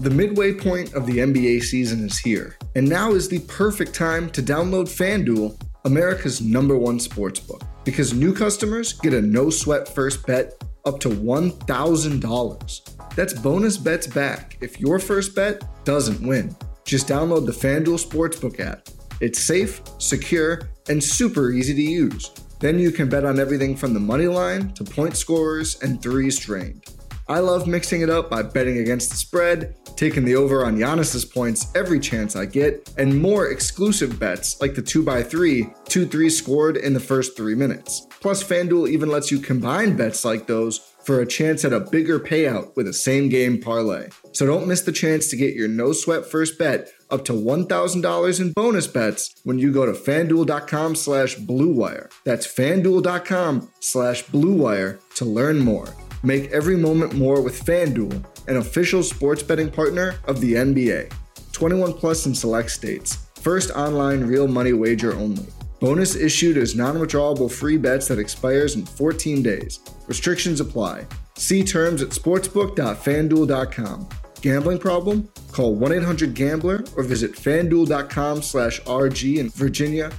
The midway point of the NBA season is here, and now is the perfect time to download FanDuel, America's number one sportsbook, because new customers get a no sweat first bet up to $1,000. That's bonus bets back if your first bet doesn't win. Just download the FanDuel Sportsbook app. It's safe, secure, and super easy to use. Then you can bet on everything from the money line to point scorers and threes drained. I love mixing it up by betting against the spread, taking the over on Giannis's points every chance I get, and more exclusive bets like the 2x3, 2 3 scored in the first 3 minutes. Plus, FanDuel even lets you combine bets like those for a chance at a bigger payout with a same game parlay. So don't miss the chance to get your no sweat first bet up to $1,000 in bonus bets when you go to fanduel.com slash bluewire. That's fanduel.com slash bluewire to learn more. Make every moment more with FanDuel, an official sports betting partner of the NBA. 21 plus in select states. First online real money wager only. Bonus issued as non-withdrawable free bets that expires in 14 days. Restrictions apply. See terms at sportsbook.fanduel.com. Gambling problem? Call 1-800-GAMBLER or visit fanduel.com slash RG in Virginia.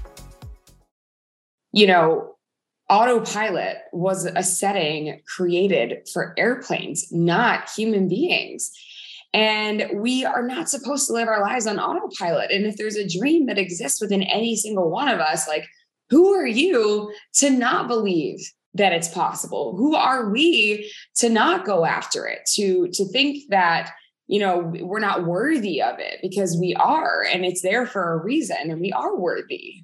You know, autopilot was a setting created for airplanes, not human beings. And we are not supposed to live our lives on autopilot. And if there's a dream that exists within any single one of us, like, who are you to not believe that it's possible? Who are we to not go after it? To to think that you know we're not worthy of it because we are and it's there for a reason and we are worthy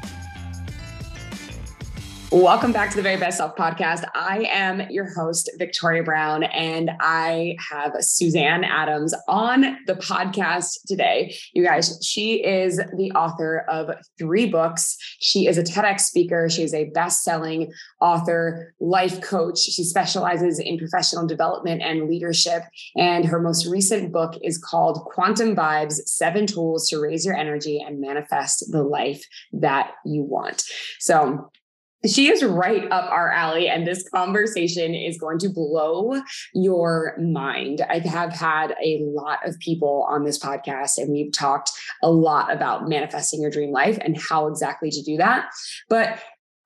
Welcome back to the Very Best Self podcast. I am your host, Victoria Brown, and I have Suzanne Adams on the podcast today. You guys, she is the author of three books. She is a TEDx speaker. She is a best selling author, life coach. She specializes in professional development and leadership. And her most recent book is called Quantum Vibes Seven Tools to Raise Your Energy and Manifest the Life That You Want. So, she is right up our alley, and this conversation is going to blow your mind. I have had a lot of people on this podcast, and we've talked a lot about manifesting your dream life and how exactly to do that. But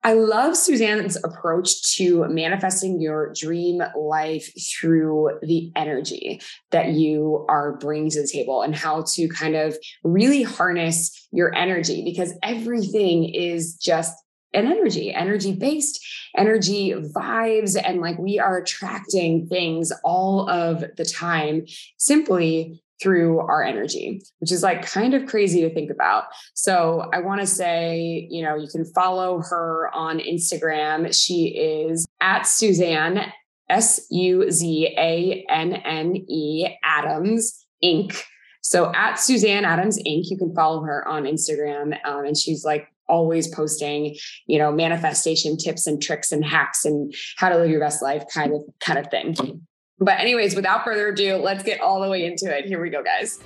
I love Suzanne's approach to manifesting your dream life through the energy that you are bringing to the table and how to kind of really harness your energy because everything is just an energy, energy based, energy vibes. And like we are attracting things all of the time simply through our energy, which is like kind of crazy to think about. So I want to say, you know, you can follow her on Instagram. She is at Suzanne, S U Z A N N E Adams Inc. So at Suzanne Adams Inc., you can follow her on Instagram. Um, and she's like always posting, you know, manifestation tips and tricks and hacks and how to live your best life kind of kind of thing. But anyways, without further ado, let's get all the way into it. Here we go, guys.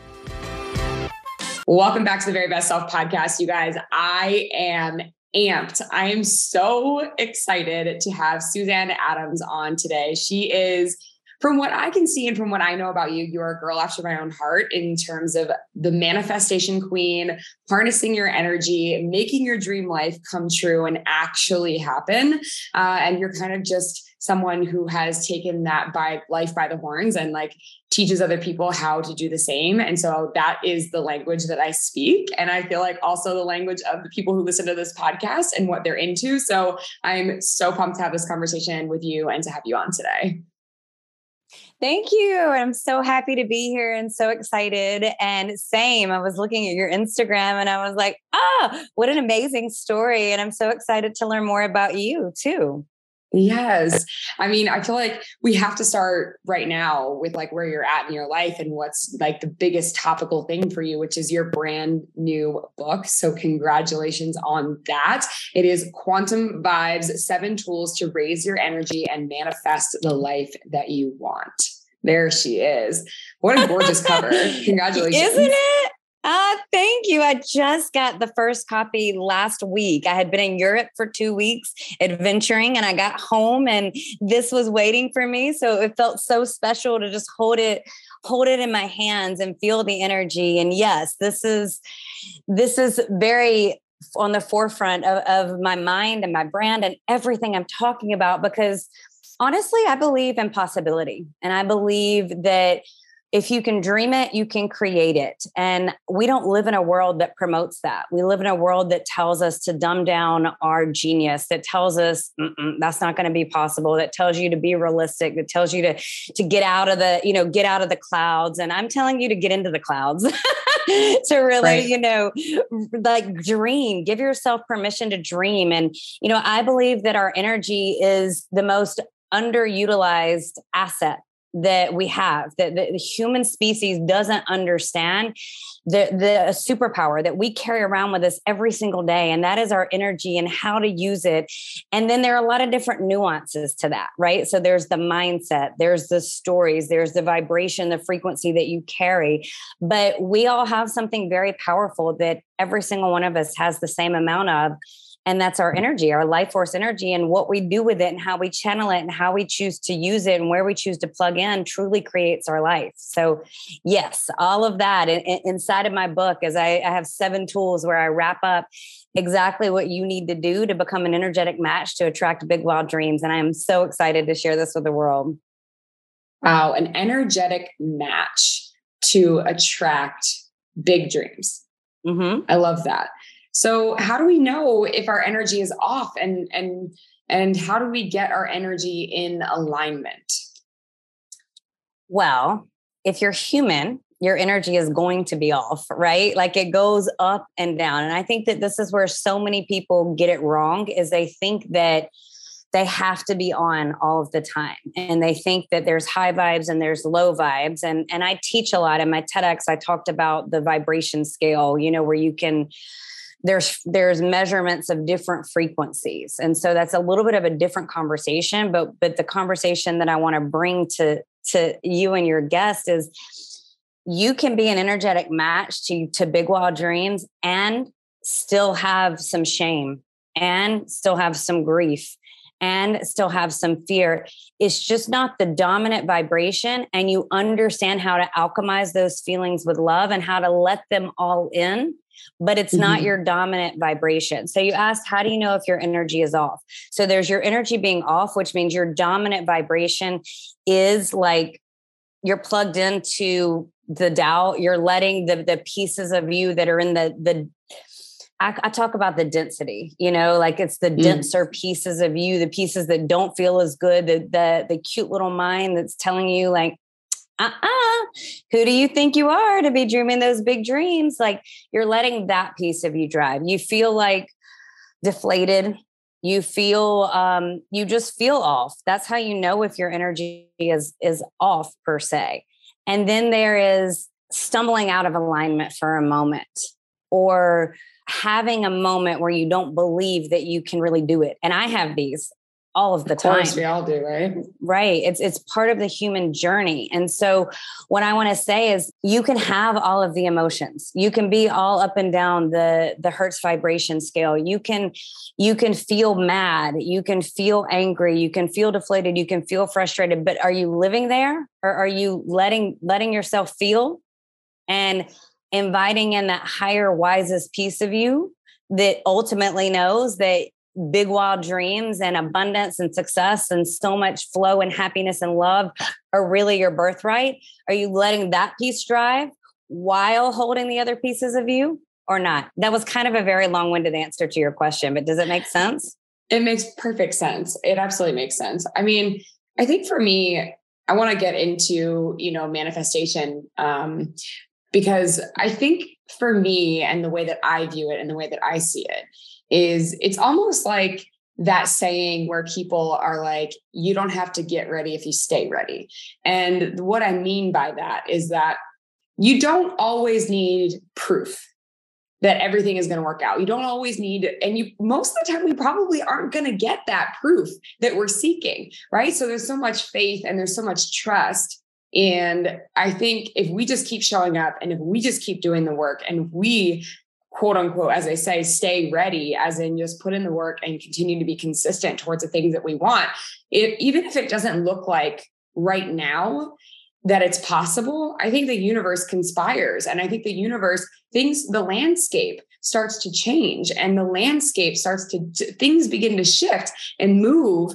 Welcome back to the Very Best Self podcast, you guys. I am amped. I am so excited to have Suzanne Adams on today. She is from what I can see and from what I know about you, you're a girl after my own heart in terms of the manifestation queen, harnessing your energy, making your dream life come true and actually happen. Uh, and you're kind of just someone who has taken that by life by the horns and like teaches other people how to do the same. And so that is the language that I speak. And I feel like also the language of the people who listen to this podcast and what they're into. So I'm so pumped to have this conversation with you and to have you on today. Thank you. I'm so happy to be here and so excited. And same, I was looking at your Instagram and I was like, oh, what an amazing story. And I'm so excited to learn more about you too. Yes. I mean, I feel like we have to start right now with like where you're at in your life and what's like the biggest topical thing for you, which is your brand new book. So, congratulations on that. It is Quantum Vibes Seven Tools to Raise Your Energy and Manifest the Life That You Want. There she is. What a gorgeous cover. Congratulations. Isn't it? Uh, thank you. I just got the first copy last week. I had been in Europe for two weeks adventuring and I got home and this was waiting for me. So it felt so special to just hold it, hold it in my hands and feel the energy. And yes, this is this is very on the forefront of, of my mind and my brand and everything I'm talking about because honestly, I believe in possibility. And I believe that if you can dream it, you can create it. And we don't live in a world that promotes that. We live in a world that tells us to dumb down our genius, that tells us that's not going to be possible, that tells you to be realistic, that tells you to to get out of the, you know, get out of the clouds. And I'm telling you to get into the clouds. to really, right. you know, like dream, give yourself permission to dream. And, you know, I believe that our energy is the most underutilized asset that we have that the, human species doesn't understand the the superpower that we carry around with us every single day and that is our energy and how to use it. And then there are a lot of different nuances to that right? So there's the mindset there's the stories there's the vibration the frequency that you carry. But we all have something very powerful that every single one of us has the same amount of and that's our energy our life force energy and what we do with it and how we channel it and how we choose to use it and where we choose to plug in truly creates our life. So yes all of that inside of my book is I, I have seven tools where i wrap up exactly what you need to do to become an energetic match to attract big wild dreams and i am so excited to share this with the world. Wow an energetic match to attract big dreams. Mm-hmm. i love that so how do we know if our energy is off and and and how do we get our energy in alignment? Well, if you're human, your energy is going to be off, right? Like it goes up and down. And I think that this is where so many people get it wrong is they think that they have to be on all of the time and they think that there's high vibes and there's low vibes and and I teach a lot in my TEDx I talked about the vibration scale you know where you can there's there's measurements of different frequencies. And so that's a little bit of a different conversation but but the conversation that i want to bring to to you and your guest is you can be an energetic match to to big wild dreams and still have some shame and still have some grief and still have some fear. It's just not the dominant vibration. And you understand how to alchemize those feelings with love and how to let them all in but it's mm-hmm. not your dominant vibration. So you asked, how do you know if your energy is off? So there's your energy being off, which means your dominant vibration is like you're plugged into the doubt. You're letting the the pieces of you that are in the the I, I, talk about the density, you know, like it's the mm. denser pieces of you, the pieces that don't feel as good, the, the the cute little mind that's telling you like, uh-uh who do you think you are to be dreaming those big dreams? Like you're letting that piece of you drive. You feel like deflated. You feel um you just feel off. That's how you know if your energy is is off per se. And then there is stumbling out of alignment for a moment or having a moment where you don't believe that you can really do it and i have these all of the of time. we all do, right? Right. It's it's part of the human journey. And so what I want to say is you can have all of the emotions. You can be all up and down the the hertz vibration scale. You can you can feel mad, you can feel angry, you can feel deflated, you can feel frustrated, but are you living there or are you letting letting yourself feel and inviting in that higher wisest piece of you that ultimately knows that big wild dreams and abundance and success and so much flow and happiness and love are really your birthright? Are you letting that piece drive while holding the other pieces of you or not? That was kind of a very long winded answer to your question, but does it make sense? It makes perfect sense. It absolutely makes sense. I mean, I think for me, I want to get into, you know, manifestation um, because I think for me and the way that I view it and the way that I see it is it's almost like that saying where people are like, you don't have to get ready if you stay ready. And what I mean by that is that you don't always need proof that everything is going to work out. You don't always need, and you most of the time we probably aren't going to get that proof that we're seeking, right? So there's so much faith and there's so much trust. And I think if we just keep showing up and if we just keep doing the work and we quote unquote, as I say, stay ready, as in just put in the work and continue to be consistent towards the things that we want. If, even if it doesn't look like right now that it's possible, I think the universe conspires. And I think the universe things, the landscape starts to change and the landscape starts to, things begin to shift and move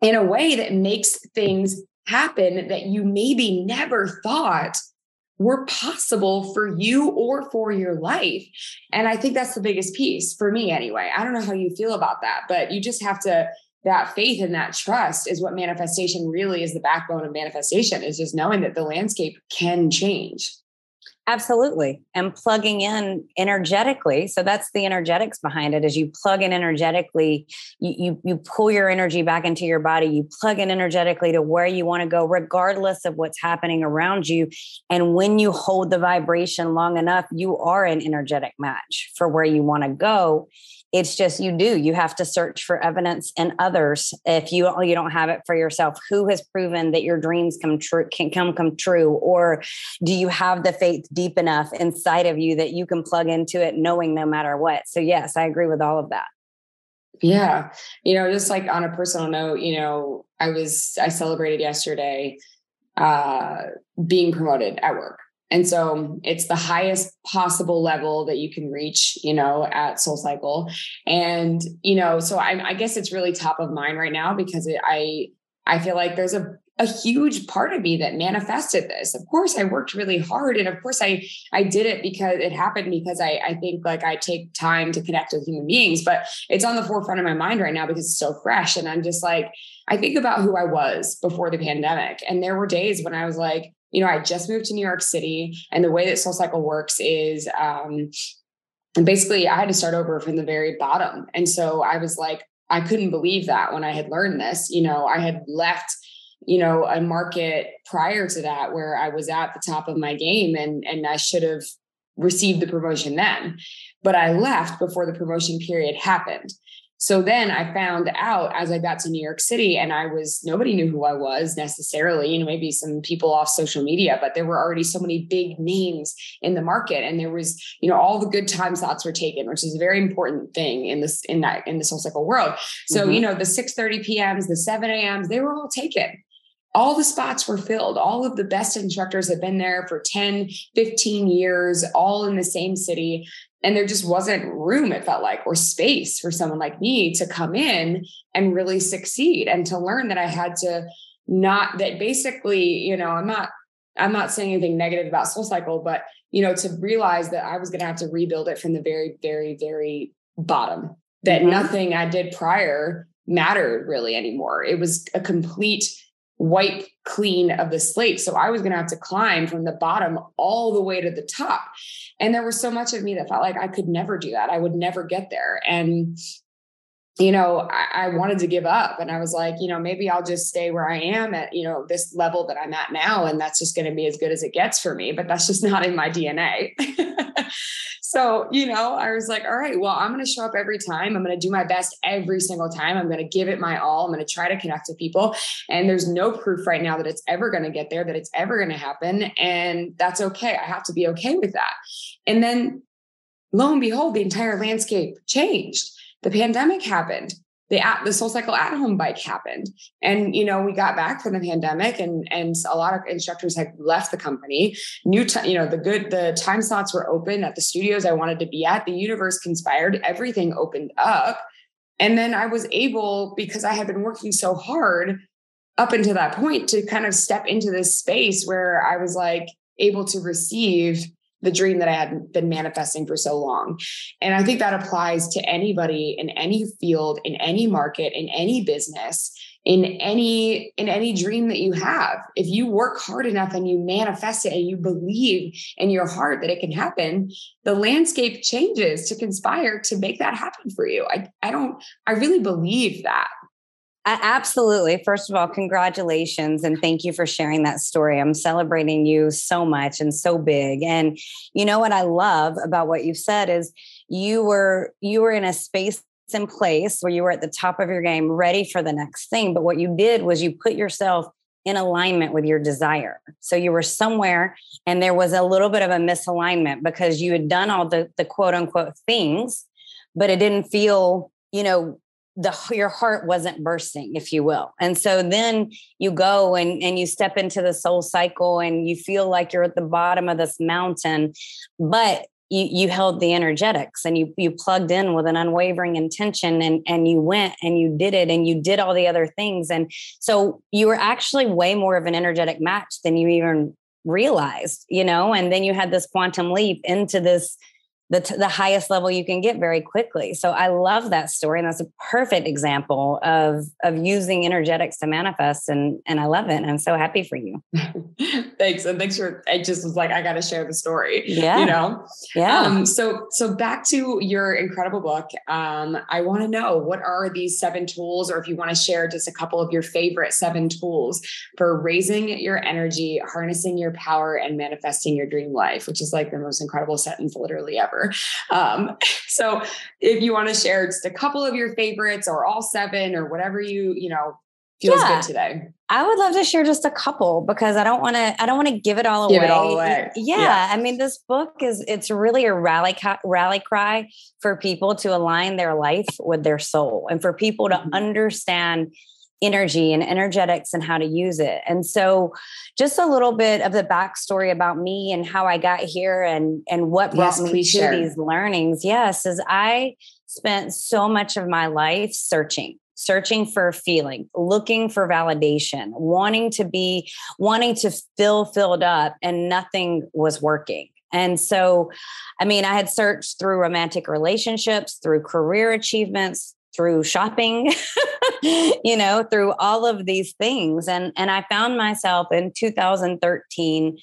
in a way that makes things happen that you maybe never thought were possible for you or for your life. And I think that's the biggest piece for me anyway. I don't know how you feel about that, but you just have to that faith and that trust is what manifestation really is the backbone of manifestation is just knowing that the landscape can change. Absolutely. And plugging in energetically. So that's the energetics behind it is you plug in energetically, you, you, you pull your energy back into your body, you plug in energetically to where you want to go, regardless of what's happening around you. And when you hold the vibration long enough, you are an energetic match for where you want to go it's just you do you have to search for evidence in others. If you you don't have it for yourself who has proven that your dreams come true can come come true? Or do you have the faith deep enough inside of you that you can plug into it knowing no matter what? So yes i agree with all of that. Yeah. You know just like on a personal note you know i was i celebrated yesterday uh being promoted at work and so it's the highest possible level that you can reach, you know, at Soul Cycle. And, you know, so I, I guess it's really top of mind right now because it, I, I feel like there's a, a huge part of me that manifested this. Of course, I worked really hard. And of course, I, I did it because it happened because I, I think like I take time to connect with human beings, but it's on the forefront of my mind right now because it's so fresh. And I'm just like, I think about who I was before the pandemic. And there were days when I was like, you know, I just moved to New York City, and the way that Soul Cycle works is um, basically I had to start over from the very bottom. And so I was like, I couldn't believe that when I had learned this. You know, I had left, you know, a market prior to that where I was at the top of my game and and I should have received the promotion then. But I left before the promotion period happened. So then I found out as I got to New York City and I was, nobody knew who I was necessarily, you know, maybe some people off social media, but there were already so many big names in the market. And there was, you know, all the good time slots were taken, which is a very important thing in this, in that, in the soul cycle world. So, mm-hmm. you know, the 6 30 PMs, the 7 AMs, they were all taken all the spots were filled. All of the best instructors had been there for 10, 15 years, all in the same city and there just wasn't room it felt like or space for someone like me to come in and really succeed and to learn that i had to not that basically you know i'm not i'm not saying anything negative about soul cycle but you know to realize that i was going to have to rebuild it from the very very very bottom that mm-hmm. nothing i did prior mattered really anymore it was a complete wipe clean of the slate. So I was going to have to climb from the bottom all the way to the top. And there was so much of me that felt like I could never do that. I would never get there. And, you know, I, I wanted to give up. And I was like, you know, maybe I'll just stay where I am at, you know, this level that I'm at now. And that's just going to be as good as it gets for me. But that's just not in my DNA. So, you know, I was like, all right, well, I'm going to show up every time. I'm going to do my best every single time. I'm going to give it my all. I'm going to try to connect with people. And there's no proof right now that it's ever going to get there, that it's ever going to happen. And that's okay. I have to be okay with that. And then lo and behold, the entire landscape changed. The pandemic happened the at the soul cycle at home bike happened. And you know we got back from the pandemic and and a lot of instructors had left the company. New t- you know the good the time slots were open at the studios i wanted to be at. The universe conspired. Everything opened up. And then i was able because i had been working so hard up until that point to kind of step into this space where i was like able to receive the dream that I had been manifesting for so long. And I think that applies to anybody in any field, in any market, in any business, in any in any dream that you have. If you work hard enough and you manifest it and you believe in your heart that it can happen, the landscape changes to conspire to make that happen for you. I I don't I really believe that. Absolutely. First of all, congratulations and thank you for sharing that story. I'm celebrating you so much and so big. And you know what I love about what you've said is you were you were in a space in place where you were at the top of your game, ready for the next thing. But what you did was you put yourself in alignment with your desire. So you were somewhere and there was a little bit of a misalignment because you had done all the, the quote unquote things, but it didn't feel, you know, the your heart wasn't bursting if you will. And so then you go and and you step into the soul cycle and you feel like you're at the bottom of this mountain but you you held the energetics and you you plugged in with an unwavering intention and and you went and you did it and you did all the other things. And so you were actually way more of an energetic match than you even realized you know? And then you had this quantum leap into this the, t- the highest level you can get very quickly. So I love that story. And that's a perfect example of, of using energetics to manifest. And, and I love it. And I'm so happy for you. thanks. And thanks for, I just was like, I got to share the story, yeah. you know? Yeah. Um, so, so back to your incredible book. Um, I want to know what are these seven tools, or if you want to share just a couple of your favorite seven tools for raising your energy, harnessing your power and manifesting your dream life, which is like the most incredible sentence literally ever. Um, so if you want to share just a couple of your favorites or all seven or whatever you, you know, feels yeah. good today. I would love to share just a couple because I don't want to. I don't want to give it all give away. It all away. Yeah, yeah, I mean, this book is it's really a rally rally cry for people to align their life with their soul and for people to mm-hmm. understand energy and energetics and how to use it. And so, just a little bit of the backstory about me and how I got here and and what brought yes, me to share. these learnings. Yes, is I spent so much of my life searching searching for a feeling looking for validation wanting to be wanting to feel filled up and nothing was working and so i mean i had searched through romantic relationships through career achievements through shopping you know through all of these things. And and i found myself in 2013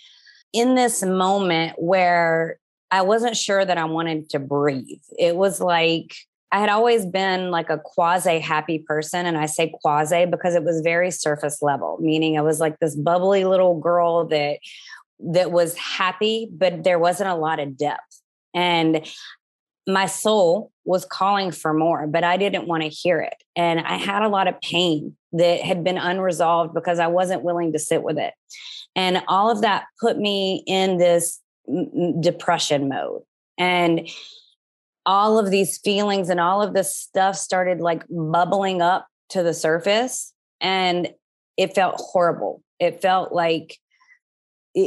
in this moment where i wasn't sure that i wanted to breathe. It was like i had always been like a quasi happy person and i say quasi because it was very surface level meaning i was like this bubbly little girl that that was happy but there wasn't a lot of depth. And my soul was calling for more, but I didn't want to hear it. And I had a lot of pain that had been unresolved because I wasn't willing to sit with it. And all of that put me in this depression mode. And all of these feelings and all of this stuff started like bubbling up to the surface. And it felt horrible. It felt like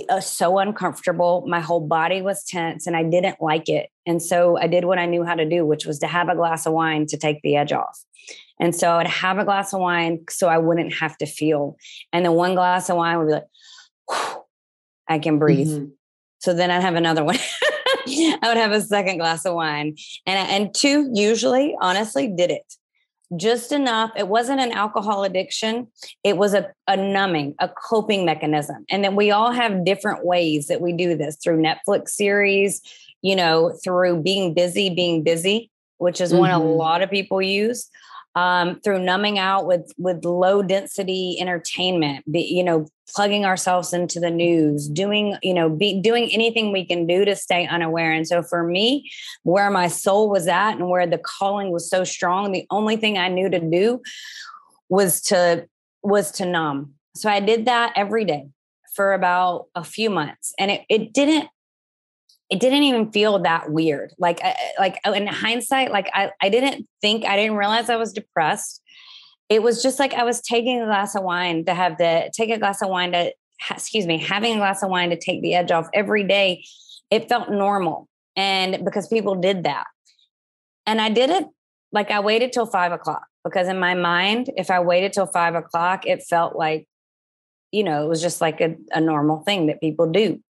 uh, so uncomfortable. My whole body was tense and I didn't like it. And so I did what I knew how to do, which was to have a glass of wine to take the edge off. And so I'd have a glass of wine so I wouldn't have to feel. And then one glass of wine would be like, I can breathe. Mm-hmm. So then I'd have another one. I would have a second glass of wine. And, and two usually, honestly, did it just enough. It wasn't an alcohol addiction. It was a, a numbing, a coping mechanism. And then we all have different ways that we do this through Netflix series, you know, through being busy, being busy, which is mm-hmm. one a lot of people use um, through numbing out with with low density entertainment be, you know plugging ourselves into the news doing you know be doing anything we can do to stay unaware and so for me where my soul was at and where the calling was so strong the only thing i knew to do was to was to numb so i did that every day for about a few months and it, it didn't it didn't even feel that weird. Like, like oh, in hindsight, like I, I didn't think, I didn't realize I was depressed. It was just like I was taking a glass of wine to have the, take a glass of wine to, excuse me, having a glass of wine to take the edge off every day. It felt normal. And because people did that. And I did it like I waited till five o'clock because in my mind, if I waited till five o'clock, it felt like, you know, it was just like a, a normal thing that people do.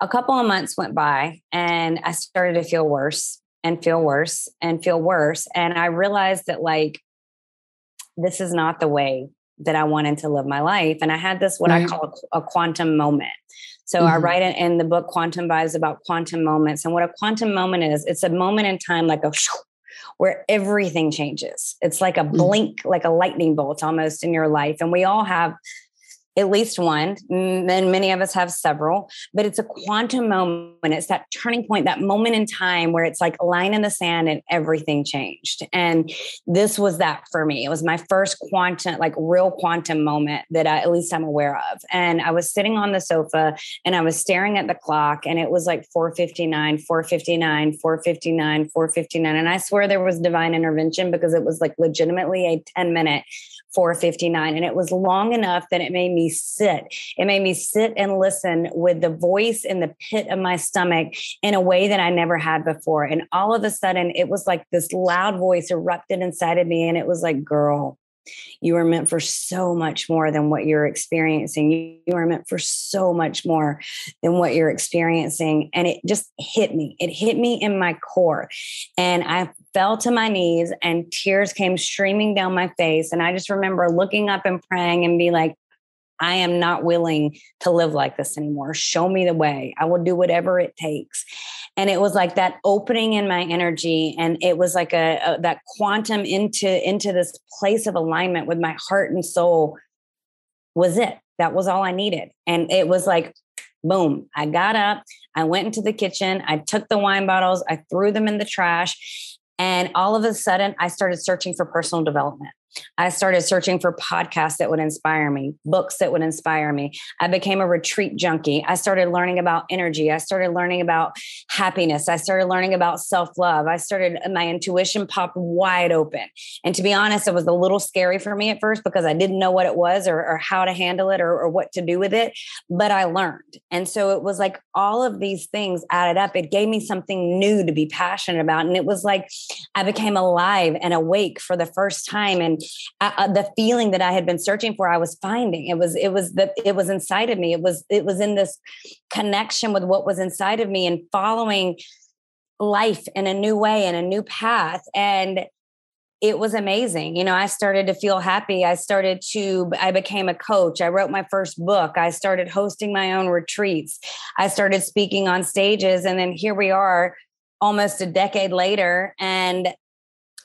A couple of months went by and I started to feel worse and feel worse and feel worse. And I realized that, like, this is not the way that I wanted to live my life. And I had this, what right. I call a, a, quantum moment. So mm-hmm. I write it in the book Quantum Vibes about quantum moments. And what a quantum moment is, it's a moment in time like a where everything changes. It's like a mm. blink, like a lightning bolt almost in your life. And we all have at least one, and many of us have several, but it's a quantum moment. It's that turning point, that moment in time where it's like a line in the sand and everything changed. And this was that for me. It was my first quantum, like real quantum moment that I, at least I'm aware of. And I was sitting on the sofa and I was staring at the clock and it was like 459, 459, 459, 459. And I swear there was divine intervention because it was like legitimately a 10 minute 459 and it was long enough that it made me sit. It made me sit and listen with the voice in the pit of my stomach in a way that i never had before. And all of a sudden it was like this loud voice erupted inside of me and it was like girl you are meant for so much more than what you're experiencing. You are meant for so much more than what you're experiencing. And it just hit me. It hit me in my core. And I fell to my knees and tears came streaming down my face. And I just remember looking up and praying and be like, I am not willing to live like this anymore. Show me the way. I will do whatever it takes. And it was like that opening in my energy, and it was like a, a that quantum into into this place of alignment with my heart and soul. Was it? That was all I needed, and it was like boom. I got up. I went into the kitchen. I took the wine bottles. I threw them in the trash. And all of a sudden, I started searching for personal development. I started searching for podcasts that would inspire me, books that would inspire me. I became a retreat junkie. I started learning about energy. I started learning about happiness. I started learning about self love. I started, my intuition popped wide open. And to be honest, it was a little scary for me at first because I didn't know what it was or, or how to handle it or, or what to do with it. But I learned. And so it was like all of these things added up. It gave me something new to be passionate about. And it was like I became alive and awake for the first time. And uh, the feeling that I had been searching for, I was finding. It was, it was that it was inside of me. It was, it was in this connection with what was inside of me and following life in a new way and a new path. And it was amazing. You know, I started to feel happy. I started to, I became a coach. I wrote my first book. I started hosting my own retreats. I started speaking on stages. And then here we are almost a decade later. And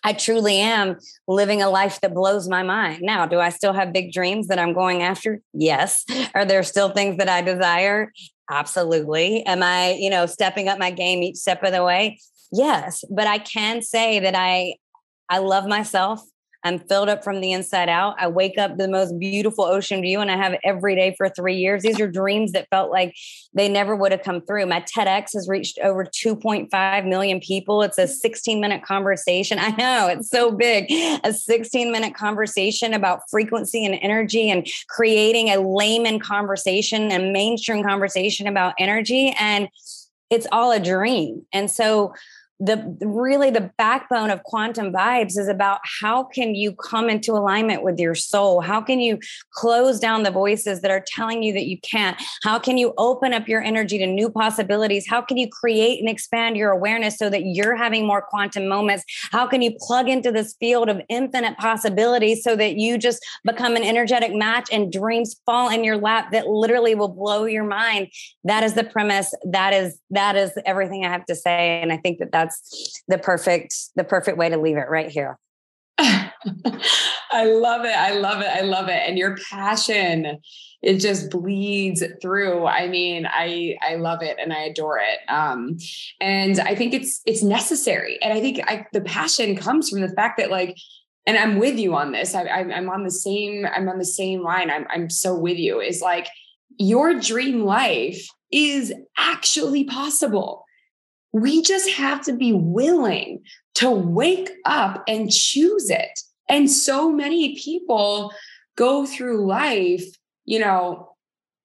I truly am living a life that blows my mind. Now, do I still have big dreams that I'm going after? Yes. Are there still things that I desire? Absolutely. Am I, you know, stepping up my game each step of the way? Yes, but I can say that I I love myself. I'm filled up from the inside out. I wake up the most beautiful ocean view and I have every day for three years. These are dreams that felt like they never would have come through. My TEDx has reached over 2.5 million people. It's a 16 minute conversation. I know it's so big. A 16 minute conversation about frequency and energy and creating a layman conversation and mainstream conversation about energy. And it's all a dream. And so the really the backbone of quantum vibes is about how can you come into alignment with your soul? How can you close down the voices that are telling you that you can't? How can you open up your energy to new possibilities? How can you create and expand your awareness so that you're having more quantum moments? How can you plug into this field of infinite possibilities so that you just become an energetic match and dreams fall in your lap that literally will blow your mind? That is the premise. That is that is everything i have to say and i think that that's that's the perfect the perfect way to leave it right here I love it. I love it. I love it. And your passion, it just bleeds through. I mean, I I love it and I adore it. Um, and I think it's it's necessary. And I think I, the passion comes from the fact that like, and I'm with you on this. I, I, I'm on the same. I'm on the same line. I'm I'm so with you. Is like your dream life is actually possible we just have to be willing to wake up and choose it. And so many people go through life, you know,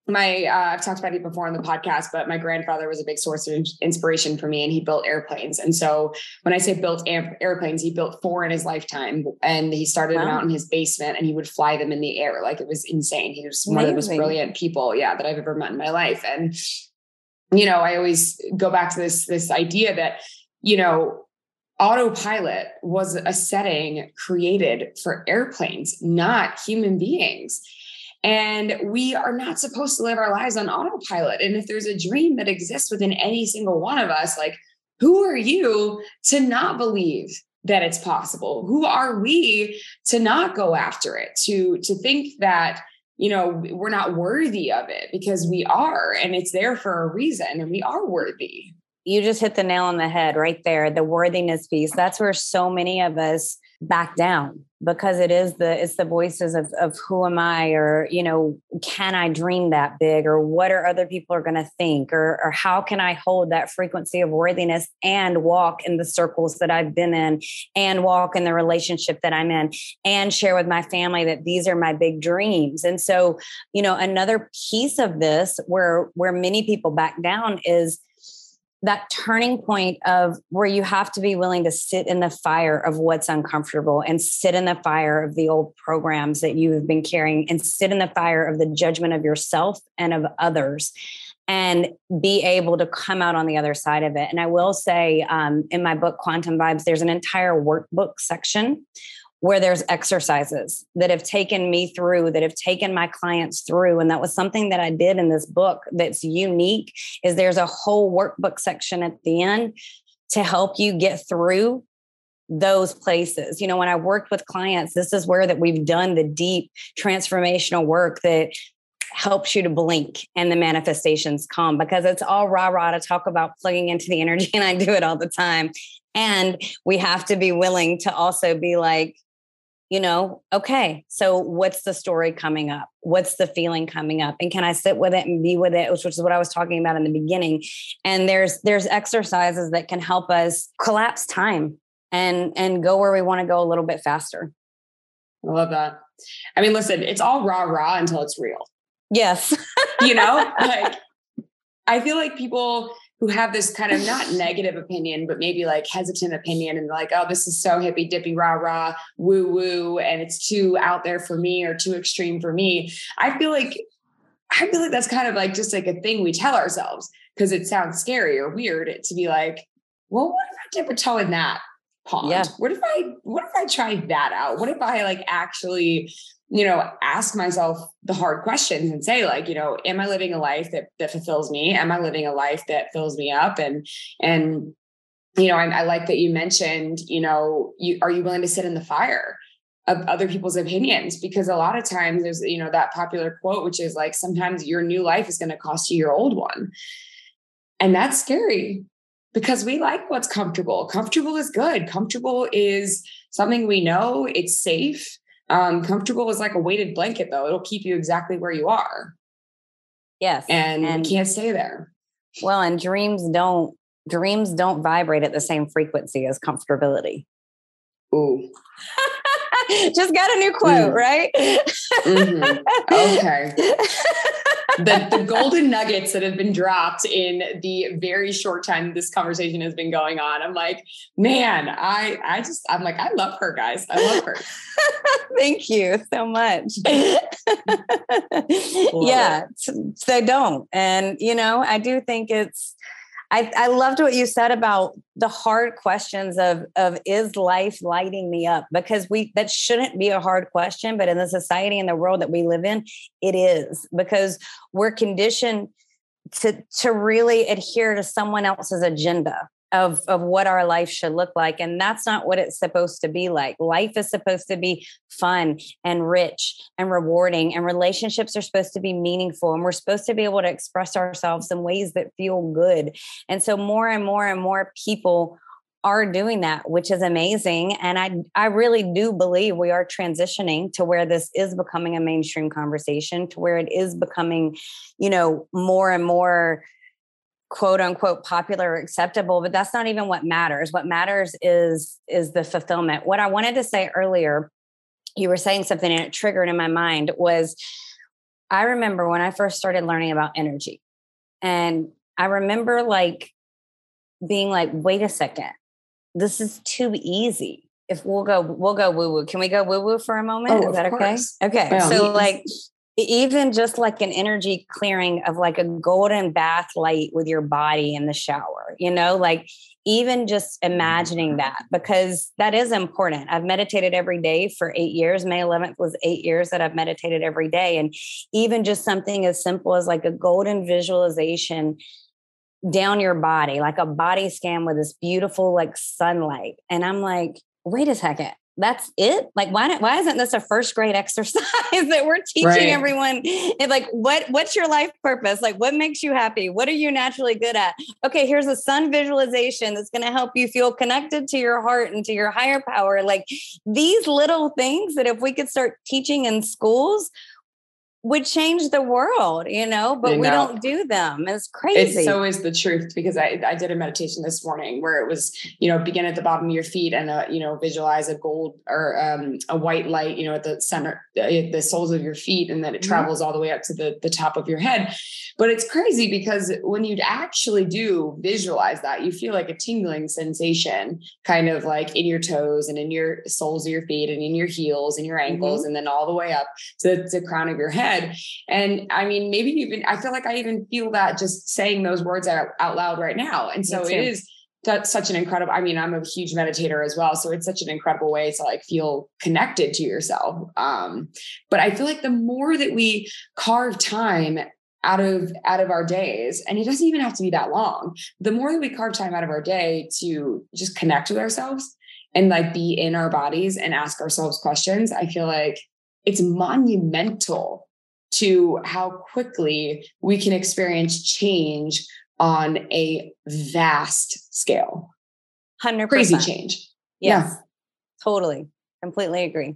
my uh, I've talked about it before on the podcast, but my grandfather was a big source of inspiration for me, and he built airplanes. And so when I say built airplanes, he built four in his lifetime, and he started wow. them out in his basement, and he would fly them in the air, like it was insane. He was Amazing. one of the most brilliant people, yeah, that I've ever met in my life. And you know, I always go back to this this idea that, you know, autopilot was a setting created for airplanes, not human beings. And we are not supposed to live our lives on autopilot. And if there's a dream that exists within any single one of us, like, who are you to not believe that it's possible? Who are we to not go after it? To to think that you know we're not worthy of it because we are, and it's there for a reason, and we are worthy. You just hit the nail on the head right there. The worthiness piece. That's where so many of us back down because it is the it's the voices of of who am i or you know can i dream that big or what are other people are going to think or or how can i hold that frequency of worthiness and walk in the circles that i've been in and walk in the relationship that i'm in and share with my family that these are my big dreams. And so you know another piece of this where where many people back down is that turning point of where you have to be willing to sit in the fire of what's uncomfortable and sit in the fire of the old programs that you've been carrying and sit in the fire of the judgment of yourself and of others and be able to come out on the other side of it. And I will say um, in my book, Quantum Vibes, there's an entire workbook section where there's exercises that have taken me through that have taken my clients through. And that was something that i did in this book that's unique is there's a whole workbook section at the end to help you get through those places. You know when i worked with clients this is where that we've done the deep transformational work that helps you to blink and the manifestations come because it's all rah rah to talk about plugging into the energy and I do it all the time. And we have to be willing to also be like you know, okay, so what's the story coming up? What's the feeling coming up? And can I sit with it and be with it, which is what I was talking about in the beginning. And there's there's exercises that can help us collapse time and and go where we want to go a little bit faster. I love that. I mean, listen, it's all raw raw until it's real. Yes. you know, like I feel like people who have this kind of not negative opinion, but maybe like hesitant opinion and like, oh, this is so hippy dippy, rah, rah, woo woo, and it's too out there for me or too extreme for me. I feel like I feel like that's kind of like just like a thing we tell ourselves because it sounds scary or weird to be like, well, what if I dip a toe in that pond? Yeah. What if I what if I try that out? What if I like actually you know, ask myself the hard questions and say, like, you know, am I living a life that that fulfills me? Am I living a life that fills me up? And and you know, I, I like that you mentioned, you know, you are you willing to sit in the fire of other people's opinions? Because a lot of times there's, you know, that popular quote, which is like, sometimes your new life is going to cost you your old one. And that's scary because we like what's comfortable. Comfortable is good. Comfortable is something we know, it's safe um, comfortable is like a weighted blanket, though. It'll keep you exactly where you are. Yes. And, and you can't stay there. Well, and dreams don't dreams don't vibrate at the same frequency as comfortability. Ooh. Just got a new quote, mm. right? Mm-hmm. Okay. the, the golden nuggets that have been dropped in the very short time this conversation has been going on. I'm like, man, I I just I'm like, I love her, guys. I love her. Thank you so much. yeah. So, so don't. And you know, I do think it's I, I loved what you said about the hard questions of of is life lighting me up because we that shouldn't be a hard question but in the society and the world that we live in it is because we're conditioned to to really adhere to someone else's agenda of of what our life should look like and that's not what it's supposed to be like. Life is supposed to be fun and rich and rewarding and relationships are supposed to be meaningful and we're supposed to be able to express ourselves in ways that feel good. And so more and more and more people are doing that which is amazing and i i really do believe we are transitioning to where this is becoming a mainstream conversation to where it is becoming you know more and more quote unquote popular or acceptable but that's not even what matters. What matters is is the fulfillment. What i wanted to say earlier you were saying something and it triggered in my mind was i remember when i first started learning about energy and i remember like being like wait a second. This is too easy. If we'll go we'll go woo woo can we go woo woo for a moment? Oh, is that okay? okay so like even just like an energy clearing of like a golden bath light with your body in the shower, you know, like even just imagining that because that is important. I've meditated every day for eight years. May 11th was eight years that I've meditated every day. And even just something as simple as like a golden visualization down your body, like a body scan with this beautiful like sunlight. And I'm like, wait a second, that's it? Like why why isn't this a first grade exercise that we're teaching right. everyone? And like what what's your life purpose? Like what makes you happy? What are you naturally good at? Okay here's a sun visualization that's going to help you feel connected to your heart and to your higher power. Like these little things that if we could start teaching in schools would change the world, you know, but we don't do them. It's crazy. It so is the truth because I, I did a meditation this morning where it was, you know, begin at the bottom of your feet and, uh, you know, visualize a gold or um, a white light, you know, at the center, uh, the soles of your feet, and then it mm-hmm. travels all the way up to the, the top of your head. But it's crazy because when you actually do visualize that, you feel like a tingling sensation kind of like in your toes and in your soles of your feet and in your heels and your ankles mm-hmm. and then all the way up to the crown of your head And I mean, maybe even, I feel like I even feel that just saying those words out, out loud right now. And so it is that's such an incredible i mean i'm a huge meditator as well so it's such an incredible way to like feel connected to yourself. Um but i feel like the more that we carve time out of out of our days and it doesn't even have to be that long the more that we carve time out of our day to just connect with ourselves and like be in our bodies and ask ourselves questions i feel like it's monumental to how quickly we can experience change on a vast scale. 100 crazy change. Yes, yeah. Totally. Completely agree.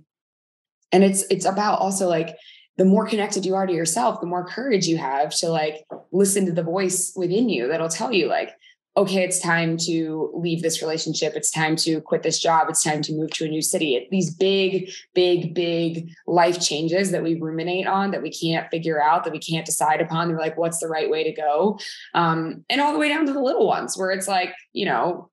And it's it's about also like the more connected you are to yourself, the more courage you have to like listen to the voice within you that'll tell you like okay, it's time to leave this relationship. It's time to quit this job. It's time to move to a new city. These big, big, big life changes that we ruminate on that we can't figure out, that we can't decide upon. They're like, what's the right way to go? Um, and all the way down to the little ones where it's like, you know,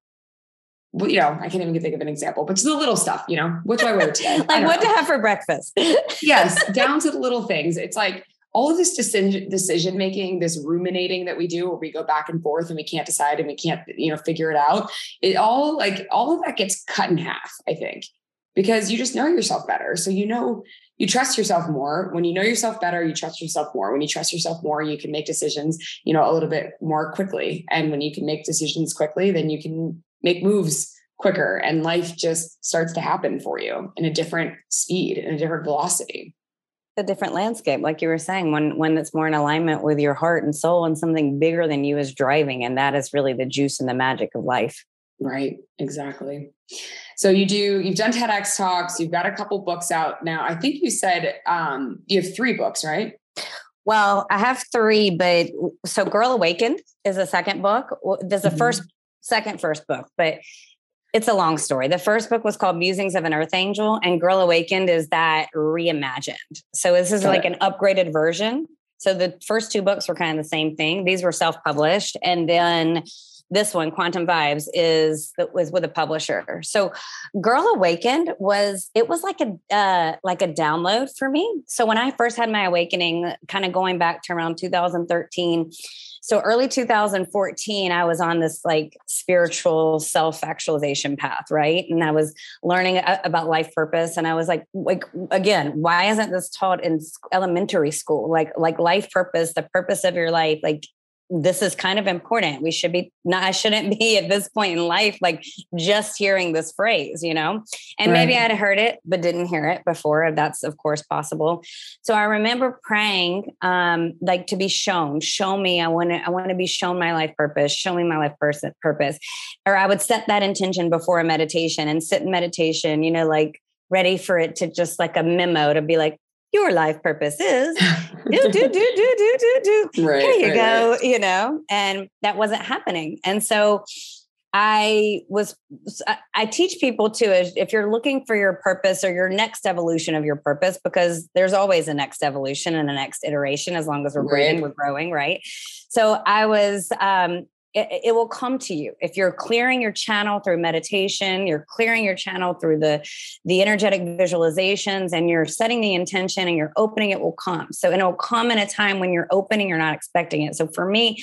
well, you know, I can't even think of an example, but just the little stuff, you know, what do I wear today? like what know. to have for breakfast. yes, down to the little things. It's like all of this decision decision making this ruminating that we do where we go back and forth and we can't decide and we can't you know figure it out it all like all of that gets cut in half i think because you just know yourself better. So you know you trust yourself more. When you know yourself better you trust yourself more. When you trust yourself more you can make decisions you know a little bit more quickly. And when you can make decisions quickly then you can make moves quicker and life just starts to happen for you in a different speed and a different velocity a different landscape like you were saying one one that's more in alignment with your heart and soul and something bigger than you is driving and that is really the juice and the magic of life. Right exactly. So you do you've done tedx talks you've got a couple books out now. I think you said um, you have three books right? Well i have three but so girl awakened is a second book. There's a mm-hmm. first second first book but it's a long story. The first book was called Musings of an Earth Angel, and Girl Awakened is that reimagined. So this is Got like it. an upgraded version. So the first two books were kind of the same thing. These were self-published, and then this one, Quantum Vibes, is was with a publisher. So Girl Awakened was it was like a uh, like a download for me. So when I first had my awakening, kind of going back to around 2013 so early 2014, I was on this like spiritual self actualization path, right? And I was learning about life purpose. And I was like, like again, why isn't this taught in elementary school? Like, like life purpose, the purpose of your life, like this is kind of important. We should be not, I shouldn't be at this point in life, like just hearing this phrase, you know? And right. maybe I'd heard it, but didn't hear it before. That's of course possible. So I remember praying, um, like to be shown, show me, I want to, I want to be shown my life purpose, show me my life person purpose. Or I would set that intention before a meditation and sit in meditation, you know, like ready for it to just like a memo to be like, your life purpose is do do do do do do do. Right, Here you right, go, right. you know, and that wasn't happening. And so I was I teach people to if you're looking for your purpose or your next evolution of your purpose, because there's always a next evolution and a next iteration as long as we're breathing, we're growing, right? So I was um it, it, will come to you. If you're clearing your channel through meditation you're clearing your channel through the the energetic visualizations and you're setting the intention and you're opening it will come. So and it will come in a time when you're opening you're not expecting it. So for me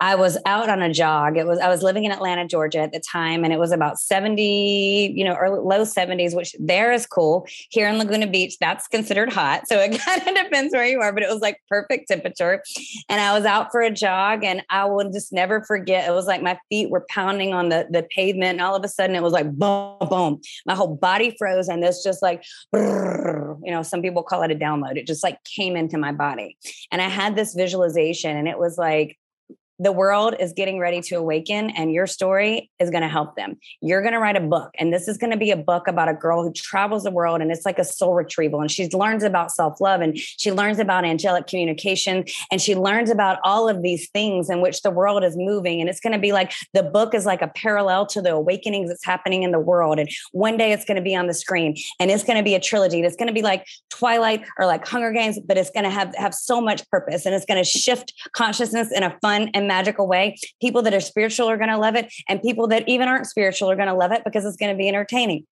i was out on a jog. It was i was living in atlanta georgia at the time and it was about 70 you know or low 70s which there is cool. Here in laguna beach that's considered hot. So it kind of depends where you are but it was like perfect temperature. And i was out for a jog and i will just never forget forget. It was like my feet were pounding on the, the pavement. And all of a sudden it was like boom, boom. My whole body froze. And this just like, you know, some people call it a download. It just like came into my body. And I had this visualization and it was like, the world is getting ready to awaken and your story is going to help them. You're going to write a book and this is going to be a book about a girl who travels the world and it's like a soul retrieval and she learns about self-love and she learns about angelic communication and she learns about all of these things in which the world is moving and it's going to be like the book is like a parallel to the awakenings that's happening in the world and one day it's going to be on the screen and it's going to be a trilogy. It's going to be like Twilight or like Hunger Games but it's going to have have so much purpose and it's going to shift consciousness in a fun and magical way. People that are spiritual are going to love it, and people that even aren't spiritual are going to love it because it's going to be entertaining.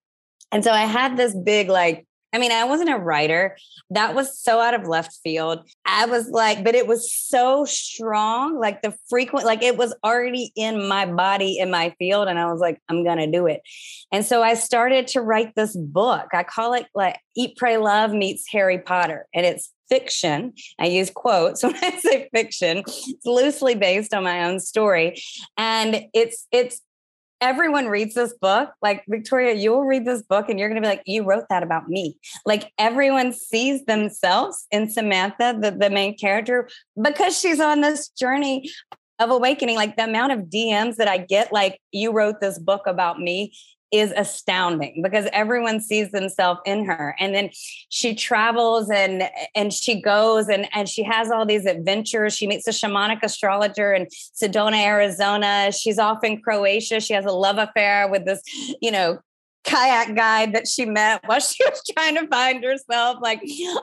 And so I had this big, like, I mean, I wasn't a writer. That was so out of left field. I was like, but it was so strong, like the frequent, like it was already in my body, in my field. And I was like, I'm going to do it. And so I started to write this book. I call it like Eat, Pray, Love meets Harry Potter. And it's fiction. I use quotes when I say fiction. It's loosely based on my own story. And it's it's everyone reads this book. Like Victoria, you'll read this book and you're going to be like, you wrote that about me. Like everyone sees themselves in Samantha, the, the main character, because she's on this journey of awakening. Like the amount of DMs that I get, like, you wrote this book about me is astounding because everyone sees themselves in her. And then she travels and and she goes and and she has all these adventures. She meets a shamanic astrologer in sedona arizona. She's off in croatia. She has a love affair with this you know kayak guide that she met while she was trying to find herself like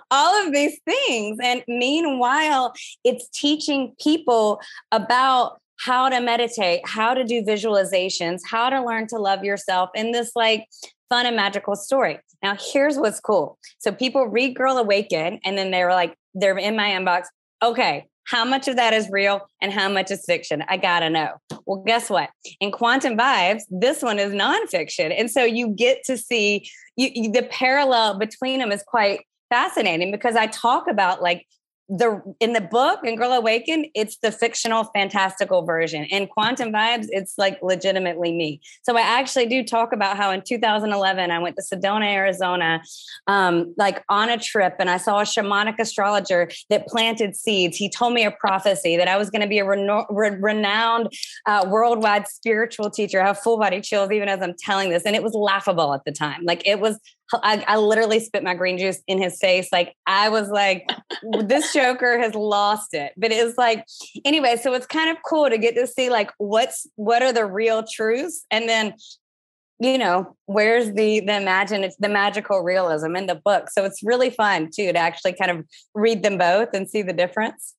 all of these things. And meanwhile it's teaching people about how to meditate, how to do visualizations, how to learn to love yourself in this like fun and magical story. Now, here's what's cool. So people read Girl Awaken and then they were like, they're in my inbox. Okay, how much of that is real and how much is fiction? I gotta know. Well, guess what? In Quantum Vibes, this one is nonfiction. And so you get to see you, the parallel between them is quite fascinating because I talk about like the in the book in Girl Awaken, it's the fictional fantastical version. In Quantum Vibes, it's like legitimately me. So I actually do talk about how in 2011 I went to Sedona, Arizona, um, like on a trip, and I saw a shamanic astrologer that planted seeds. He told me a prophecy that I was going to be a reno- re- renowned uh, worldwide spiritual teacher. I have full body chills even as I'm telling this, and it was laughable at the time. Like it was I, I, literally spit my green juice in his face. Like I was like, this Joker has lost it. But it was like, anyway, so it's kind of cool to get to see like what's what are the real truths, and then you know where's the the imagine it's the magical realism in the book. So it's really fun too to actually kind of read them both and see the difference.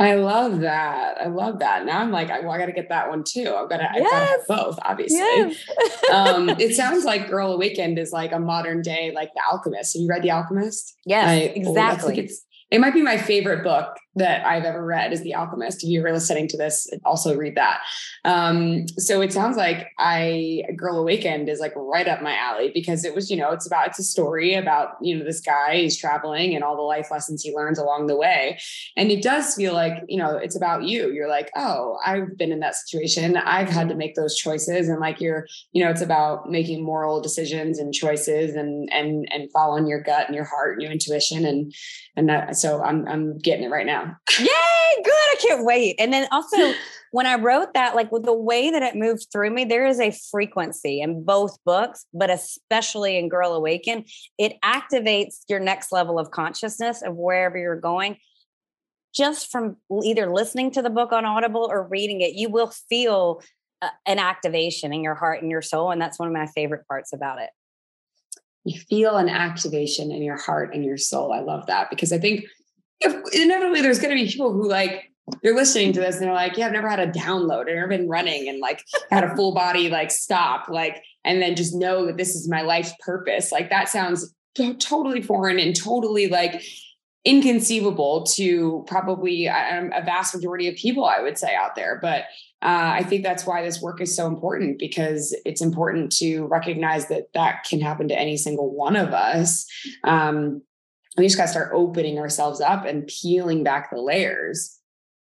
I love that. I love that. Now I'm like, I, well, I got to get that one too. I've got to, yes. I've got to have both, obviously. Yes. um, it sounds like Girl Awakened is like a modern day, like The Alchemist. Have you read The Alchemist? Yes, I, exactly. Oh, it's, it might be my favorite book that I've ever read is The Alchemist. If you are listening to this, also read that. Um, so it sounds like I Girl Awakened is like right up my alley because it was, you know, it's about it's a story about, you know, this guy he's traveling and all the life lessons he learns along the way. And it does feel like, you know, it's about you. You're like, oh, I've been in that situation. I've had to make those choices. And like you're, you know, it's about making moral decisions and choices and and and following your gut and your heart and your intuition. And and that so I'm I'm getting it right now. Yay, good. I can't wait. And then also, when I wrote that, like with the way that it moved through me, there is a frequency in both books, but especially in Girl Awaken, it activates your next level of consciousness of wherever you're going. Just from either listening to the book on Audible or reading it, you will feel uh, an activation in your heart and your soul. And that's one of my favorite parts about it. You feel an activation in your heart and your soul. I love that because I think inevitably there's going to be people who like they're listening to this and they're like, yeah, I've never had a download. I've never been running and like had a full body like stop, like, and then just know that this is my life's purpose. Like that sounds totally foreign and totally like inconceivable to probably a vast majority of people, I would say out there. But uh, I think that's why this work is so important because it's important to recognize that that can happen to any single one of us. Um, we just got to start opening ourselves up and peeling back the layers.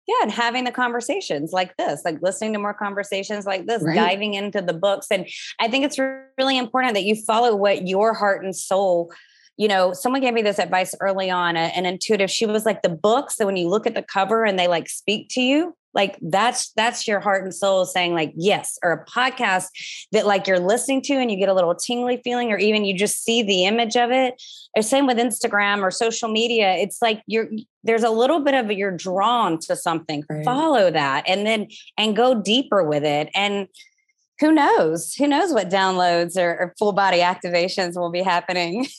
Yeah, and having the conversations like this, like listening to more conversations like this, right. diving into the books. And I think it's really important that you follow what your heart and soul you know, someone gave me this advice early on, uh, an intuitive. She was like, the books that when you look at the cover and they like speak to you, like that's that's your heart and soul saying like yes or a podcast that like you're listening to and you get a little tingly feeling or even you just see the image of it. Or same with instagram or social media. It's like you're there's a little bit of you're drawn to something. Right. follow that and then and go deeper with it. And who knows? Who knows what downloads or, or full body activations will be happening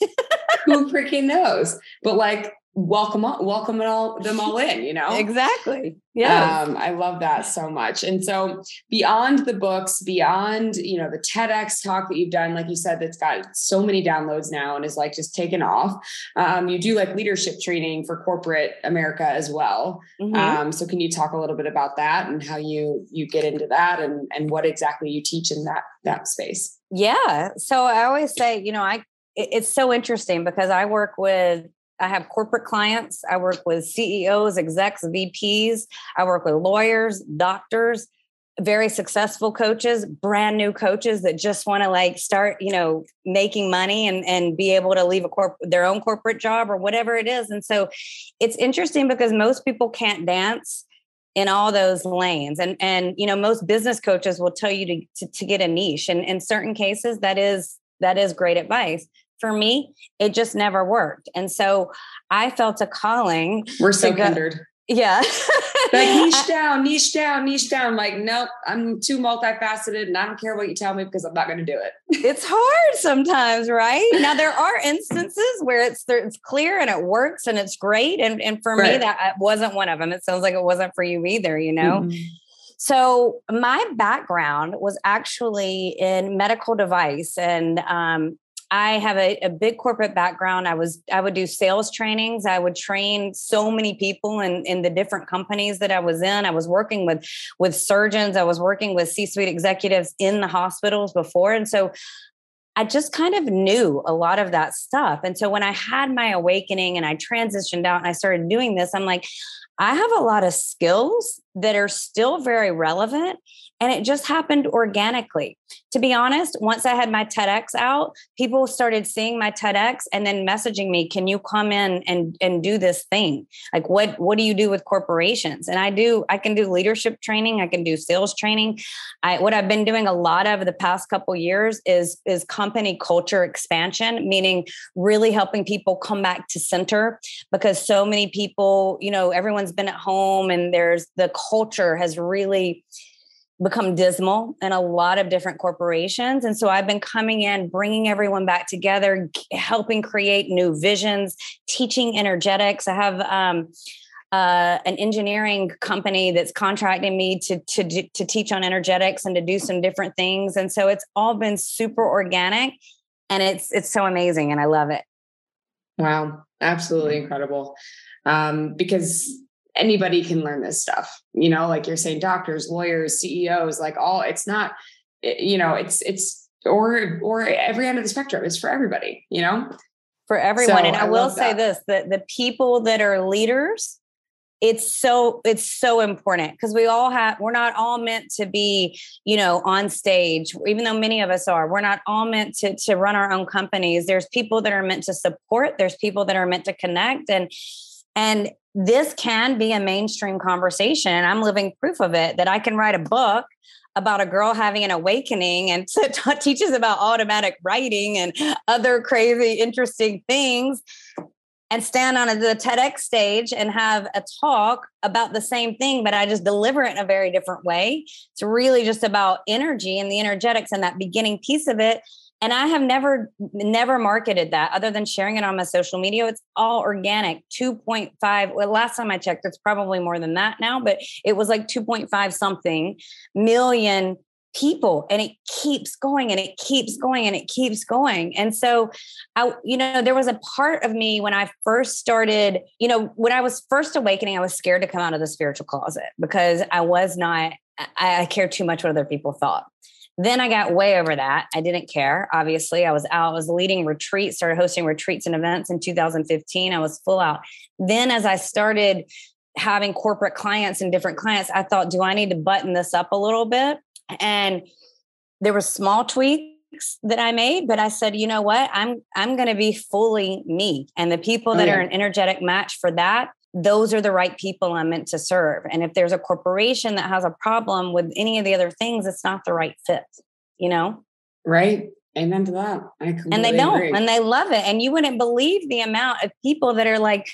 who freaking knows? But like welcome welcome all them all in you know? Exactly. Yeah um, i love that so much. And so beyond the books beyond you know the tedx talk that you've done like you said that's got so many downloads now and is like just taken off um, you do like leadership training for corporate america as well. Mm-hmm. um, so can you talk a little bit about that and how you you get into that and and what exactly you teach in that that space? Yeah. So i always say you know i it's so interesting because I work with I have corporate clients. I work with CEOs, execs, VPs. I work with lawyers, doctors, very successful coaches, brand new coaches that just want to like start, you know, making money and and be able to leave a corp their own corporate job or whatever it is. And so it's interesting because most people can't dance in all those lanes and and you know most business coaches will tell you to, to, to get a niche and in certain cases that is that is great advice for me, it just never worked. And so I felt a calling. We're so go, Yeah. like niche down, niche down, niche down. Like, nope, I'm too multifaceted and I don't care what you tell me because I'm not going to do it. it's hard sometimes, right? Now there are instances where it's it's clear and it works and it's great. And, and for right. me, that wasn't one of them. It sounds like it wasn't for you either, you know? Mm-hmm. So my background was actually in medical device and um, I have a, a, big corporate background. I was I would do sales trainings. I would train so many people in, in the different companies that I was in. I was working with with surgeons. I was working with C-suite executives in the hospitals before. And so I just kind of knew a lot of that stuff. And so when I had my awakening and I transitioned out and I started doing this, I'm like, I have a lot of skills that are still very relevant and it just happened organically. To be honest, once I had my TEDx out, people started seeing my TEDx and then messaging me, "Can you come in and and do this thing? Like what what do you do with corporations?" And I do I can do leadership training, I can do sales training. I what I've been doing a lot of the past couple years is is company culture expansion, meaning really helping people come back to center because so many people, you know, everyone's been at home and there's the culture has really become dismal in a lot of different corporations. And so I've been coming in, bringing everyone back together, helping create new visions, teaching energetics. I have um, uh, an engineering company that's contracting me to, to, to teach on energetics and to do some different things. And so it's all been super organic and it's, it's so amazing and I love it. Wow. Absolutely incredible. Um, because anybody can learn this stuff you know like you're saying doctors lawyers ceos like all it's not you know it's it's or or every end of the spectrum it's for everybody you know for everyone so and i, I will say this that the people that are leaders it's so it's so important because we all have we're not all meant to be you know on stage even though many of us are we're not all meant to to run our own companies there's people that are meant to support there's people that are meant to connect and and this can be a mainstream conversation. And I'm living proof of it that I can write a book about a girl having an awakening and t- t- teaches about automatic writing and other crazy, interesting things and stand on the TEDx stage and have a talk about the same thing, but I just deliver it in a very different way. It's really just about energy and the energetics and that beginning piece of it And I have never, never marketed that other than sharing it on my social media. It's all organic. 2.5. Well, last time I checked, it's probably more than that now, but it was like 2.5 something million people and it keeps going and it keeps going and it keeps going and so i you know there was a part of me when i first started you know when i was first awakening i was scared to come out of the spiritual closet because i was not i, I cared too much what other people thought then I got way over that. I didn't care. Obviously, I was out, I was leading retreats, started hosting retreats and events in 2015. I was full out. Then, as I started having corporate clients and different clients, I thought, do I need to button this up a little bit? And there were small tweaks that I made, but I said, you know what? I'm I'm going to be fully me. And the people oh, that yeah. are mm. an energetic match for that, those are the right people I'm meant to serve. And if there's a corporation that has a problem with any of the other things, it's not the right fit, you know? Right. Amen to that. and they don't, agree. and they love it. And you wouldn't believe the amount of people that are like,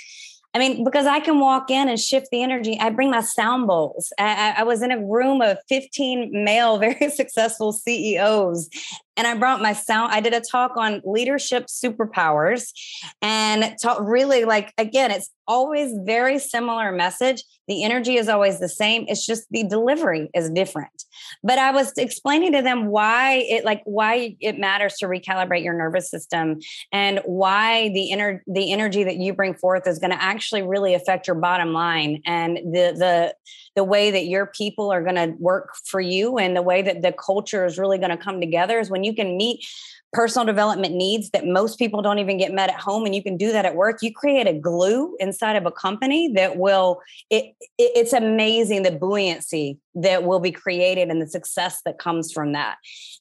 I mean, because I can walk in and shift the energy. I bring my sound bowls. I, I, was in a room of 15 male, very successful CEOs, and I brought my sound. I did a talk on leadership superpowers and talk really like, again, it's always very similar message. The energy is always the same. It's just the delivery is different. But I was explaining to them why it like why it matters to recalibrate your nervous system and why the inner the energy that you bring forth is going to actually really affect your bottom line and the the the way that your people are going to work for you and the way that the culture is really going to come together is when you can meet personal development needs that most people don't even get met at home and you can do that at work you create a glue inside of a company that will it, it, it's amazing the buoyancy that will be created and the success that comes from that.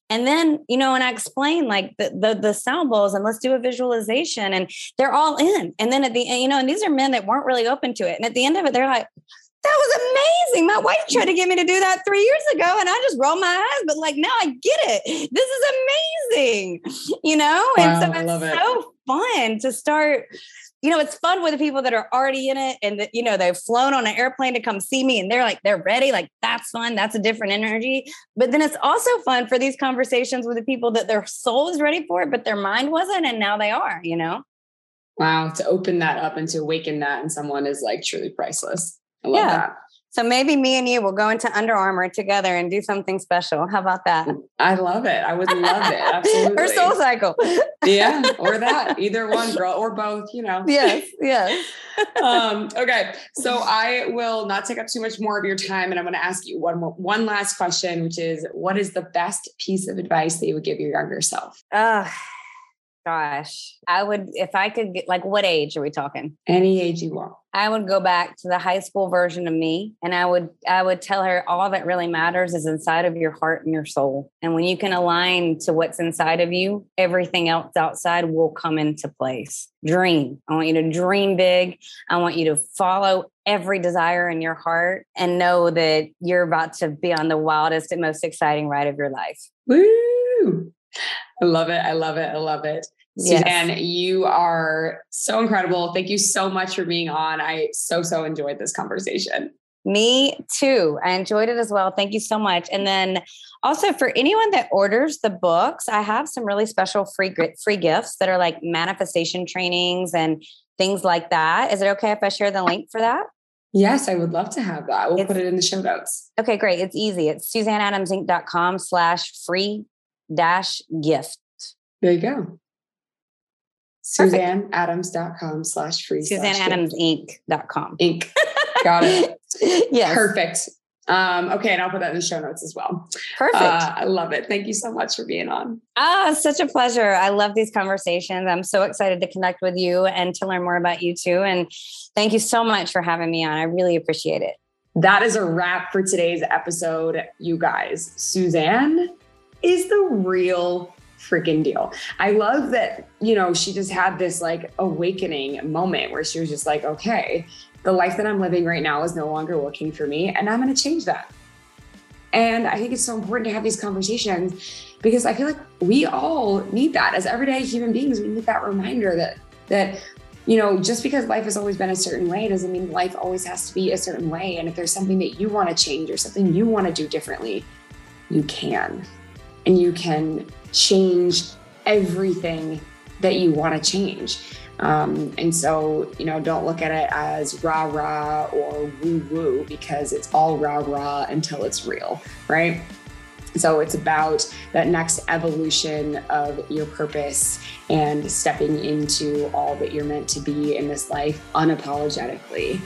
And then you know and i explain like the, the the sound bowls and let's do a visualization and they're all in. And then at the end you know and these are men that weren't really open to it. And at the end of it they're like that was amazing. My wife tried to get me to do that three years ago, and I just rolled my eyes. But like now, I get it. This is amazing, you know. Wow, and so it's so it. fun to start. You know, it's fun with the people that are already in it, and that you know they've flown on an airplane to come see me, and they're like they're ready. Like that's fun. That's a different energy. But then it's also fun for these conversations with the people that their soul is ready for it, but their mind wasn't, and now they are. You know. Wow, to open that up and to awaken that in someone is like truly priceless yeah. That. So maybe me and you will go into Under Armour together and do something special. How about that? I love it. I would love it. Absolutely. or Soul Cycle. yeah, or that. Either one, girl, or both. You know. Yes. Yes. um, okay. So I will not take up too much more of your time, and I'm going to ask you one more, one last question, which is, what is the best piece of advice that you would give your younger self? Uh, gosh, I would if I could get like what age are we talking? Any age you want. I would go back to the high school version of me and I would I would tell her all that really matters is inside of your heart and your soul. And when you can align to what's inside of you, everything else outside will come into place. Dream. I want you to dream big. I want you to follow every desire in your heart and know that you're about to be on the wildest and most exciting ride of your life. Woo! I love it. I love it. I love it. Yes. Suzanne, you are so incredible. Thank you so much for being on. I so, so enjoyed this conversation. Me too. I enjoyed it as well. Thank you so much. And then also for anyone that orders the books, I have some really special free free gifts that are like manifestation trainings and things like that. Is it okay if I share the link for that? Yes, I would love to have that. We'll it's, put it in the show notes. Okay, great. It's easy. It's suzanneadamsinc.com slash free dash gift. There you go. SuzanneAdams.com slash free. SuzanneAdamsInc.com. Inc. Got it. yes. Perfect. Um, okay, and I'll put that in the show notes as well. Perfect. Uh, I love it. Thank you so much for being on. Ah, such a pleasure. I love these conversations. I'm so excited to connect with you and to learn more about you too. And thank you so much for having me on. I really appreciate it. That is a wrap for today's episode, you guys. Suzanne is the real freaking deal. I love that, you know, she just had this like awakening moment where she was just like, okay, the life that I'm living right now is no longer working for me, and I'm going to change that. And I think it's so important to have these conversations because I feel like we all need that as everyday human beings. We need that reminder that that you know, just because life has always been a certain way doesn't mean life always has to be a certain way. And if there's something that you want to change or something you want to do differently, you can and you can change everything that you want to change. Um, and so, you know, don't look at it as rah rah or woo woo because it's all rah rah until it's real, right? So it's about that next evolution of your purpose and stepping into all that you're meant to be in this life unapologetically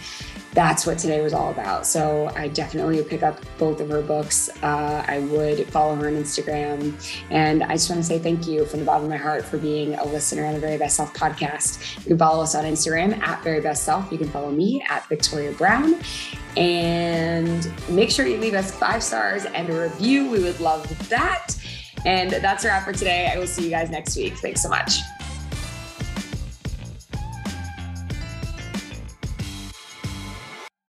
that's what today was all about. So I definitely would pick up both of her books. Uh, I would follow her on Instagram. And I just want to say thank you from the bottom of my heart for being a listener on the Very Best Self podcast. You can follow us on Instagram at Very Best Self. You can follow me at Victoria Brown. And make sure you leave us five stars and a review. We would love that. And that's a wrap for today. I will see you guys next week. Thanks so much.